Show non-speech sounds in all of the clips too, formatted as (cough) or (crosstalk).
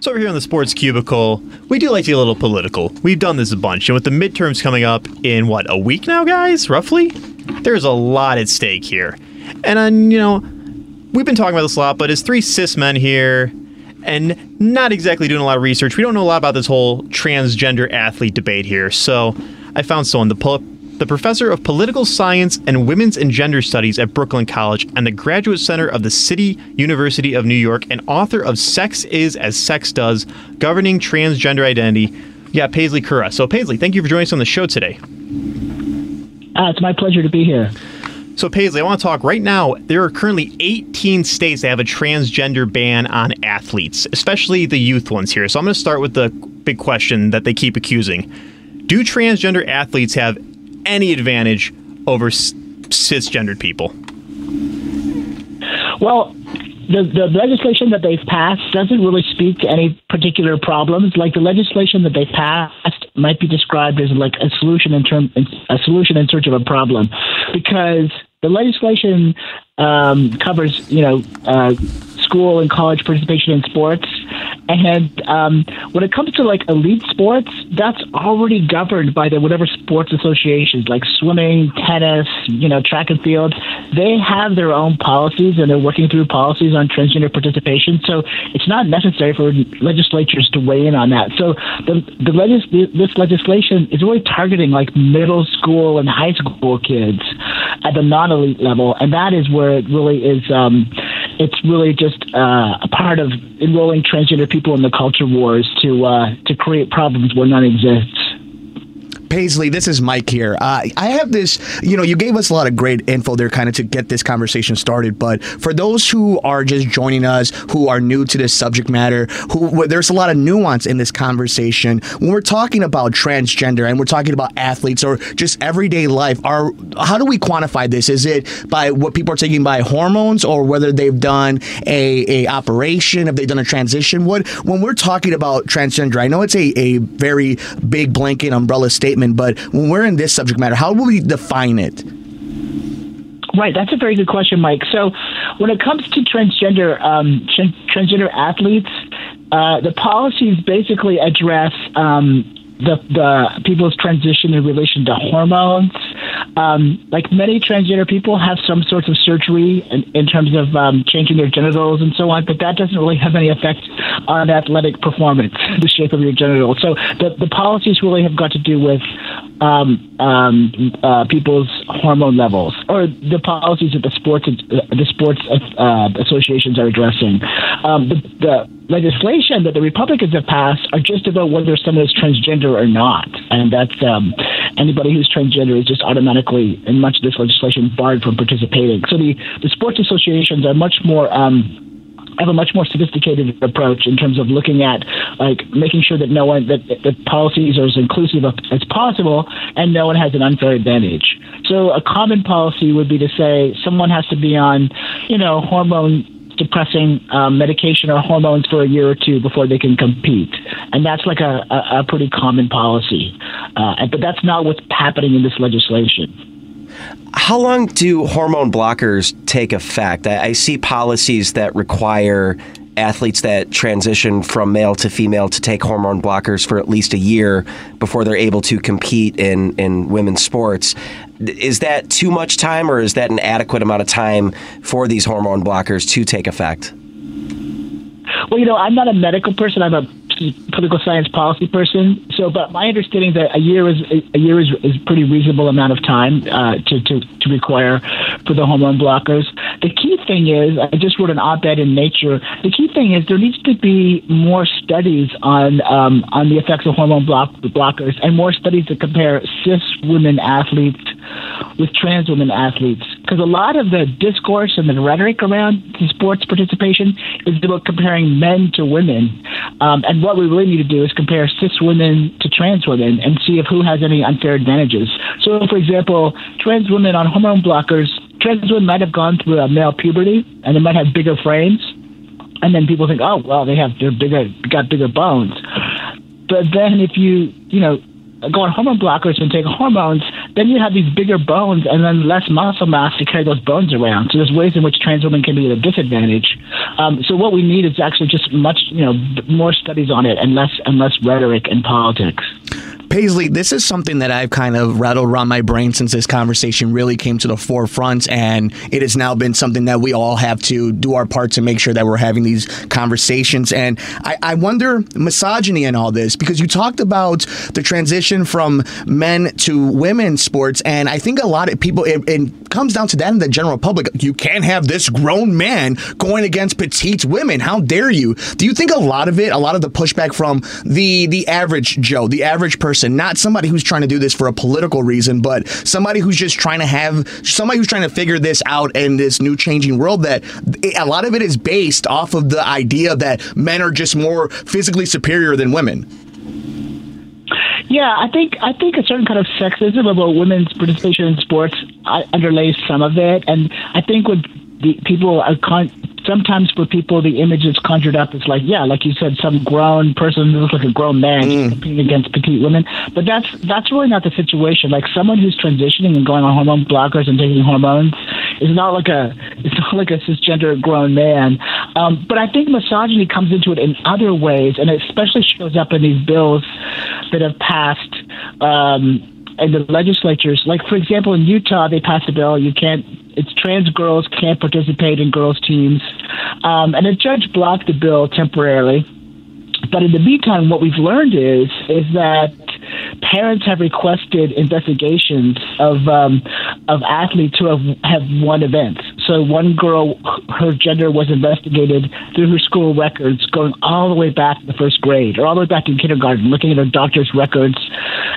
So over here in the sports cubicle, we do like to get a little political. We've done this a bunch, and with the midterms coming up in what a week now, guys, roughly, there's a lot at stake here. And then you know, we've been talking about this a lot, but as three cis men here, and not exactly doing a lot of research, we don't know a lot about this whole transgender athlete debate here. So I found someone, the the professor of political science and women's and gender studies at Brooklyn College and the graduate center of the City University of New York and author of Sex Is as Sex Does Governing Transgender Identity. Yeah, Paisley Currah. So, Paisley, thank you for joining us on the show today. Uh, it's my pleasure to be here. So, Paisley, I want to talk right now. There are currently 18 states that have a transgender ban on athletes, especially the youth ones here. So, I'm going to start with the big question that they keep accusing Do transgender athletes have any advantage over cisgendered people? Well, the, the legislation that they've passed doesn't really speak to any particular problems. Like the legislation that they've passed might be described as like a solution in term a solution in search of a problem, because the legislation um, covers you know uh, school and college participation in sports. And um, when it comes to like elite sports, that's already governed by the whatever sports associations, like swimming, tennis, you know, track and field. They have their own policies, and they're working through policies on transgender participation. So it's not necessary for legislatures to weigh in on that. So the the legis- this legislation is really targeting like middle school and high school kids at the non-elite level, and that is where it really is. Um, it's really just uh, a part of enrolling transgender people in the culture wars to uh, to create problems where none exists. Paisley, this is Mike here. Uh, I have this, you know, you gave us a lot of great info there kind of to get this conversation started. But for those who are just joining us, who are new to this subject matter, who there's a lot of nuance in this conversation. When we're talking about transgender and we're talking about athletes or just everyday life, are how do we quantify this? Is it by what people are taking by hormones or whether they've done a, a operation, if they've done a transition? What when we're talking about transgender, I know it's a, a very big blanket umbrella statement statement, but when we're in this subject matter, how will we define it? Right, that's a very good question, Mike. So, when it comes to transgender um, transgender athletes, uh, the policies basically address um, the, the people's transition in relation to hormones. Um, like many transgender people have some sorts of surgery in, in terms of um, changing their genitals and so on, but that doesn't really have any effect on athletic performance, the shape of your genitals. So the, the policies really have got to do with um, um, uh, people's hormone levels, or the policies that the sports uh, the sports uh, associations are addressing. Um, the, the, legislation that the Republicans have passed are just about whether someone is transgender or not, and that's um, anybody who's transgender is just automatically, in much of this legislation, barred from participating. So the the sports associations are much more. Um, have a much more sophisticated approach in terms of looking at like making sure that no one that the policies are as inclusive as possible and no one has an unfair advantage. So a common policy would be to say someone has to be on, you know, hormone depressing um, medication or hormones for a year or two before they can compete, and that's like a, a, a pretty common policy. Uh, but that's not what's happening in this legislation. How long do hormone blockers take effect? I, I see policies that require athletes that transition from male to female to take hormone blockers for at least a year before they're able to compete in, in women's sports. Is that too much time, or is that an adequate amount of time for these hormone blockers to take effect? Well, you know, I'm not a medical person. I'm a political science policy person. So, but my understanding that a year is a year is is pretty reasonable amount of time uh, to, to to require for the hormone blockers. The key thing is, I just wrote an op-ed in Nature. The key thing is there needs to be more studies on um, on the effects of hormone block, blockers and more studies to compare cis women athletes with trans women athletes because a lot of the discourse and the rhetoric around sports participation is about comparing men to women, um, and what we really need to do is compare cis women to trans women and see if who has any unfair advantages. So, for example, trans women on hormone blockers, trans women might have gone through a male puberty and they might have bigger frames, and then people think, oh, well, they have they're bigger, got bigger bones. But then if you you know go on hormone blockers and take hormones, then you have these bigger bones and then less muscle mass to carry those bones around. So there's ways in which trans women can be at a disadvantage. Um, so what we need is actually just much, you know, more studies on it and less and less rhetoric and politics. Paisley, this is something that I've kind of rattled around my brain since this conversation really came to the forefront, and it has now been something that we all have to do our part to make sure that we're having these conversations. And I, I wonder misogyny in all this because you talked about the transition from men to women sports, and I think a lot of people it, it comes down to that in the general public. You can't have this grown man going against petite women. How dare you? Do you think a lot of it, a lot of the pushback from the the average Joe, the average person? not somebody who's trying to do this for a political reason, but somebody who's just trying to have somebody who's trying to figure this out in this new changing world. That a lot of it is based off of the idea that men are just more physically superior than women. Yeah, I think I think a certain kind of sexism about women's participation in sports underlays some of it, and I think what the people are con- sometimes for people the image is conjured up. Is like yeah like you said some grown person who looks like a grown man mm. competing against petite women. But that's that's really not the situation. Like someone who's transitioning and going on hormone blockers and taking hormones is not like a it's not like a cisgender grown man. Um, but I think misogyny comes into it in other ways and it especially shows up in these bills that have passed um, in the legislatures. Like for example in Utah they passed a bill you can't it's trans girls can't participate in girls teams, um, and a judge blocked the bill temporarily. But in the meantime, what we've learned is is that parents have requested investigations of um, of athletes who have have won events. So one girl, her gender was investigated through her school records, going all the way back to the first grade or all the way back to kindergarten, looking at her doctor's records,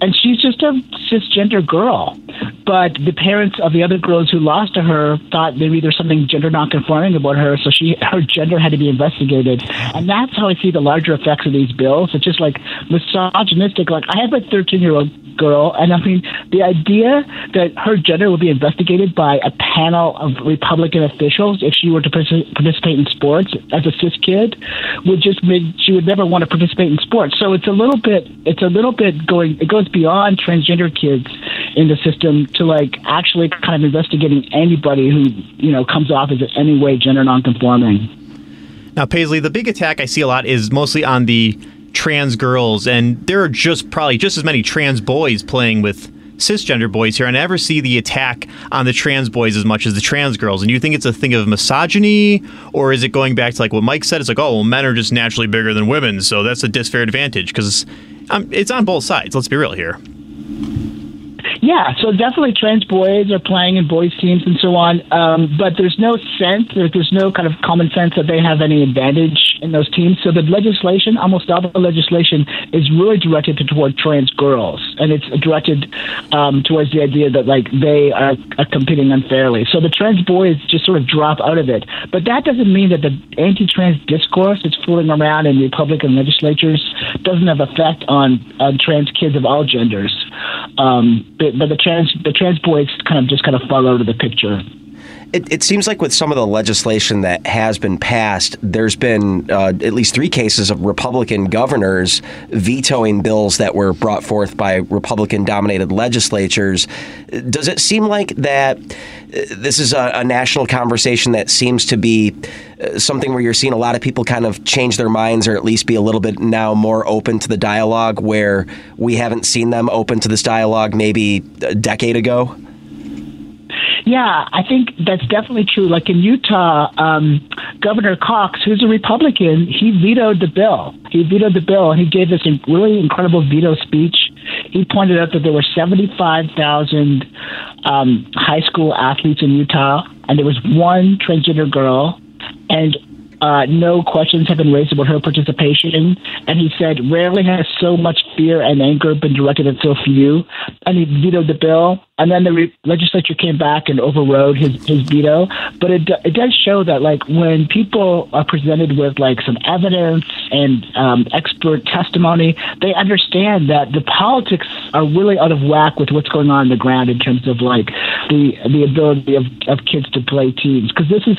and she's just a cisgender girl. But the parents of the other girls who lost to her thought maybe there's something gender nonconforming about her, so she her gender had to be investigated, and that's how I see the larger effects of these bills. It's just like misogynistic. Like I have a 13 year old girl, and I mean the idea that her gender would be investigated by a panel of Republican officials if she were to participate in sports as a cis kid would just make she would never want to participate in sports. So it's a little bit it's a little bit going it goes beyond transgender kids in the system to like actually kind of investigating anybody who you know comes off as in any way gender nonconforming. Now, Paisley, the big attack I see a lot is mostly on the trans girls, and there are just probably just as many trans boys playing with cisgender boys here. I never see the attack on the trans boys as much as the trans girls. And you think it's a thing of misogyny, or is it going back to like what Mike said? It's like, oh, well, men are just naturally bigger than women, so that's a disfair advantage because um, it's on both sides. Let's be real here. Yeah, so definitely trans boys are playing in boys teams and so on, um, but there's no sense, there, there's no kind of common sense that they have any advantage in those teams. So the legislation, almost all the legislation, is really directed toward trans girls, and it's directed um, towards the idea that like they are, are competing unfairly. So the trans boys just sort of drop out of it, but that doesn't mean that the anti-trans discourse that's fooling around in Republican legislatures doesn't have effect on, on trans kids of all genders. Um, but, but the trans the trans boys kind of just kind of fall out of the picture. It, it, seems like with some of the legislation that has been passed, there's been uh, at least three cases of Republican governors vetoing bills that were brought forth by Republican dominated legislatures. Does it seem like that uh, this is a, a national conversation that seems to be uh, something where you're seeing a lot of people kind of change their minds or at least be a little bit now more open to the dialogue where we haven't seen them open to this dialogue maybe a decade ago? Yeah, I think that's definitely true. Like in Utah, um, Governor Cox, who's a Republican, he vetoed the bill. He vetoed the bill, and he gave this really incredible veto speech. He pointed out that there were 75,000 um, high school athletes in Utah, and there was one transgender girl, and uh, no questions have been raised about her participation. And he said, rarely has so much fear and anger been directed at so few. And he vetoed the bill and then the re- legislature came back and overrode his, his veto. But it, it does show that, like, when people are presented with, like, some evidence and um, expert testimony, they understand that the politics are really out of whack with what's going on on the ground in terms of, like, the the ability of, of kids to play teams. Because this is,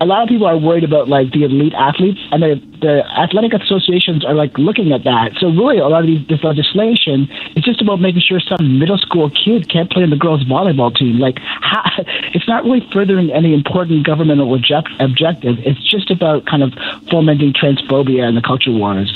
a lot of people are worried about, like, the elite athletes, and the the athletic associations are like looking at that. So really, a lot of these, this legislation is just about making sure some middle school kid can't play in the girls' volleyball team. Like, how, (laughs) it's not really furthering any important governmental object, objective. It's just about kind of fomenting transphobia and the culture wars.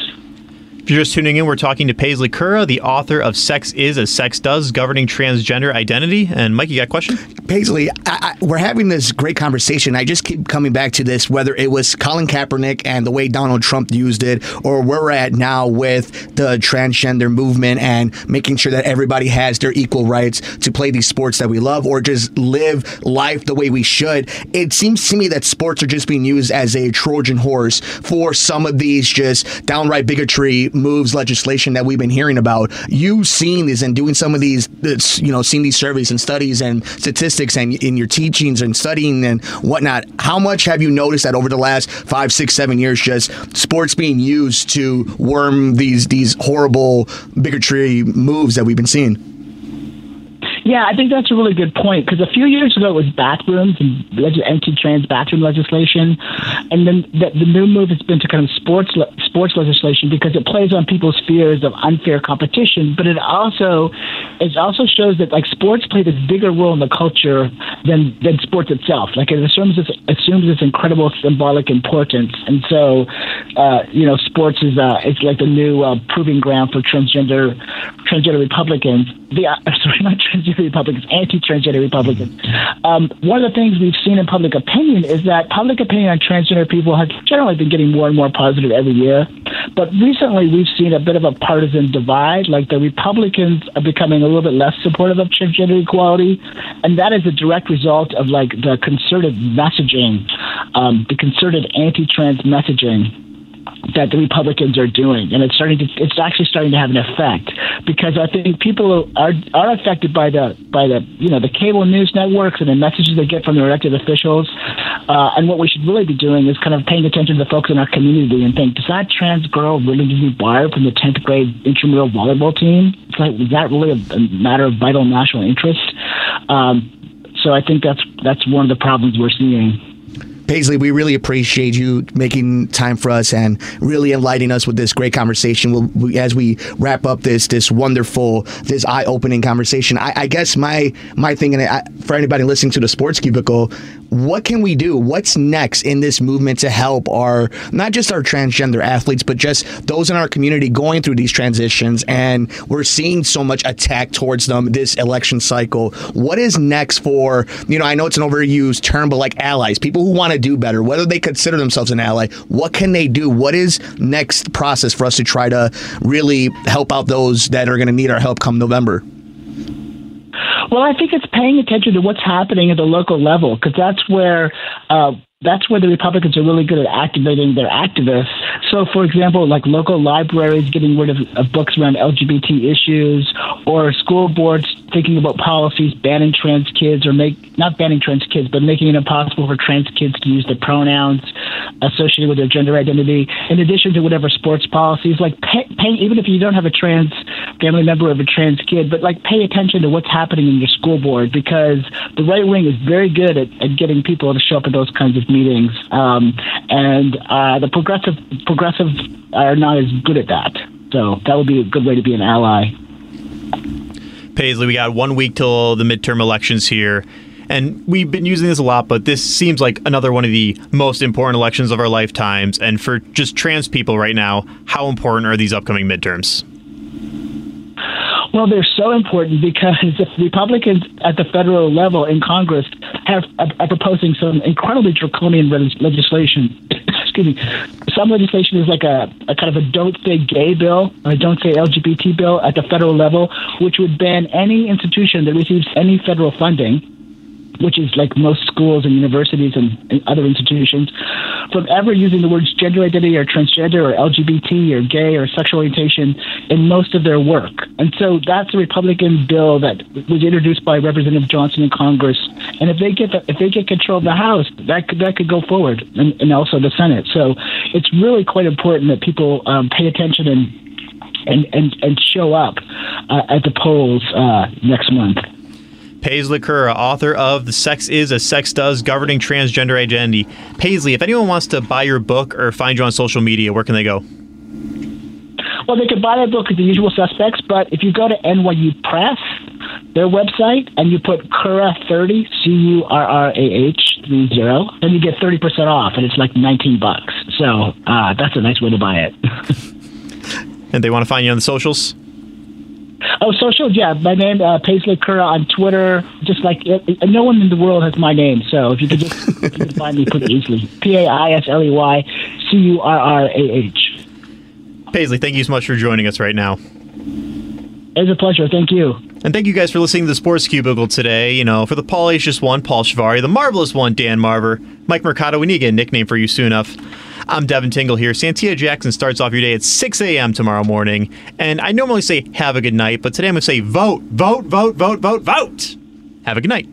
If you're just tuning in, we're talking to Paisley Currah, the author of Sex Is as Sex Does, Governing Transgender Identity. And Mike, you got a question? Paisley, I, I, we're having this great conversation. I just keep coming back to this, whether it was Colin Kaepernick and the way Donald Trump used it, or where we're at now with the transgender movement and making sure that everybody has their equal rights to play these sports that we love or just live life the way we should. It seems to me that sports are just being used as a Trojan horse for some of these just downright bigotry moves legislation that we've been hearing about. You seeing this and doing some of these, you know, seeing these surveys and studies and statistics and in your teachings and studying and whatnot. How much have you noticed that over the last five, six, seven years, just sports being used to worm these these horrible bigotry moves that we've been seeing? Yeah, I think that's a really good point because a few years ago it was bathrooms and anti-trans bathroom legislation, and then the, the new move has been to kind of sports le- sports legislation because it plays on people's fears of unfair competition, but it also it also shows that like sports play this bigger role in the culture than than sports itself. Like it assumes this assumes this incredible symbolic importance, and so uh, you know sports is uh, it's like the new uh, proving ground for transgender transgender Republicans. The uh, (laughs) sorry, not transgender Republicans, anti-transgender Republicans. Um, one of the things we've seen in public opinion is that public opinion on transgender people has generally been getting more and more positive every year. But recently, we've seen a bit of a partisan divide. Like the Republicans are becoming a little bit less supportive of transgender equality, and that is a direct result of like the concerted messaging, um, the concerted anti-trans messaging that the Republicans are doing, and it's starting to it's actually starting to have an effect because I think people are are affected by the by the you know the cable news networks and the messages they get from the elected officials, uh, and what we should really be doing is kind of paying attention to the folks in our community and think, does that trans girl really need to be barred from the tenth grade intramural volleyball team? It's like is that really a, a matter of vital national interest? Um, so I think that's that's one of the problems we're seeing. Paisley, we really appreciate you making time for us and really enlightening us with this great conversation. We'll, we, as we wrap up this this wonderful, this eye opening conversation, I, I, guess my my thing, and I, for anybody listening to the Sports Cubicle, what can we do? What's next in this movement to help our not just our transgender athletes, but just those in our community going through these transitions? And we're seeing so much attack towards them this election cycle. What is next for you know? I know it's an overused term, but like allies, people who want to do better, whether they consider themselves an ally, what can they do? What is next process for us to try to really help out those that are going to need our help come November? Well, I think it's paying attention to what's happening at the local level because that's where uh, that's where the Republicans are really good at activating their activists. So, for example, like local libraries getting rid of, of books around LGBT issues, or school boards thinking about policies banning trans kids, or make not banning trans kids, but making it impossible for trans kids to use the pronouns associated with their gender identity. In addition to whatever sports policies, like pay, pay, even if you don't have a trans family member of a trans kid, but like pay attention to what's happening in your school board because the right wing is very good at, at getting people to show up at those kinds of meetings, um, and uh, the progressive progressive are not as good at that. So that would be a good way to be an ally. Paisley, we got one week till the midterm elections here. And we've been using this a lot, but this seems like another one of the most important elections of our lifetimes. And for just trans people right now, how important are these upcoming midterms? Well, they're so important because Republicans at the federal level in Congress have uh, are proposing some incredibly draconian legislation. (coughs) Excuse me. Some legislation is like a, a kind of a don't say gay bill or a don't say LGBT bill at the federal level, which would ban any institution that receives any federal funding which is like most schools and universities and, and, other institutions, from ever using the words gender identity or transgender or LGBT or gay or sexual orientation in most of their work. And so that's a Republican bill that was introduced by Representative Johnson in Congress. And if they get the, if they get control of the House, that could, that could go forward, and, and also the Senate. So it's really quite important that people um, pay attention and and and, and show up uh, at the polls uh, next month. Paisley Currah, author of The Sex Is as Sex Does Governing Transgender Identity. Paisley, if anyone wants to buy your book or find you on social media, where can they go? Well, they can buy that book at the usual suspects, but if you go to NYU Press, their website, and you put Currah30, C U R R A H 30, then you get 30% off, and it's like 19 bucks. So uh, that's a nice way to buy it. (laughs) and they want to find you on the socials? Oh, social, yeah. My name, uh, Paisley Currah on Twitter. Just like it, it, no one in the world has my name, so if you could just you can find me pretty easily. P A I S L E Y C U R R A H. Paisley, thank you so much for joining us right now. It's a pleasure. Thank you. And thank you guys for listening to the Sports Cubicle today. You know, for the Paul Acious one, Paul Shivari, the marvelous one, Dan Marver, Mike Mercado. We need to get a nickname for you soon enough. I'm Devin Tingle here. Santita Jackson starts off your day at 6 a.m. tomorrow morning. And I normally say have a good night, but today I'm going to say vote, vote, vote, vote, vote, vote. Have a good night.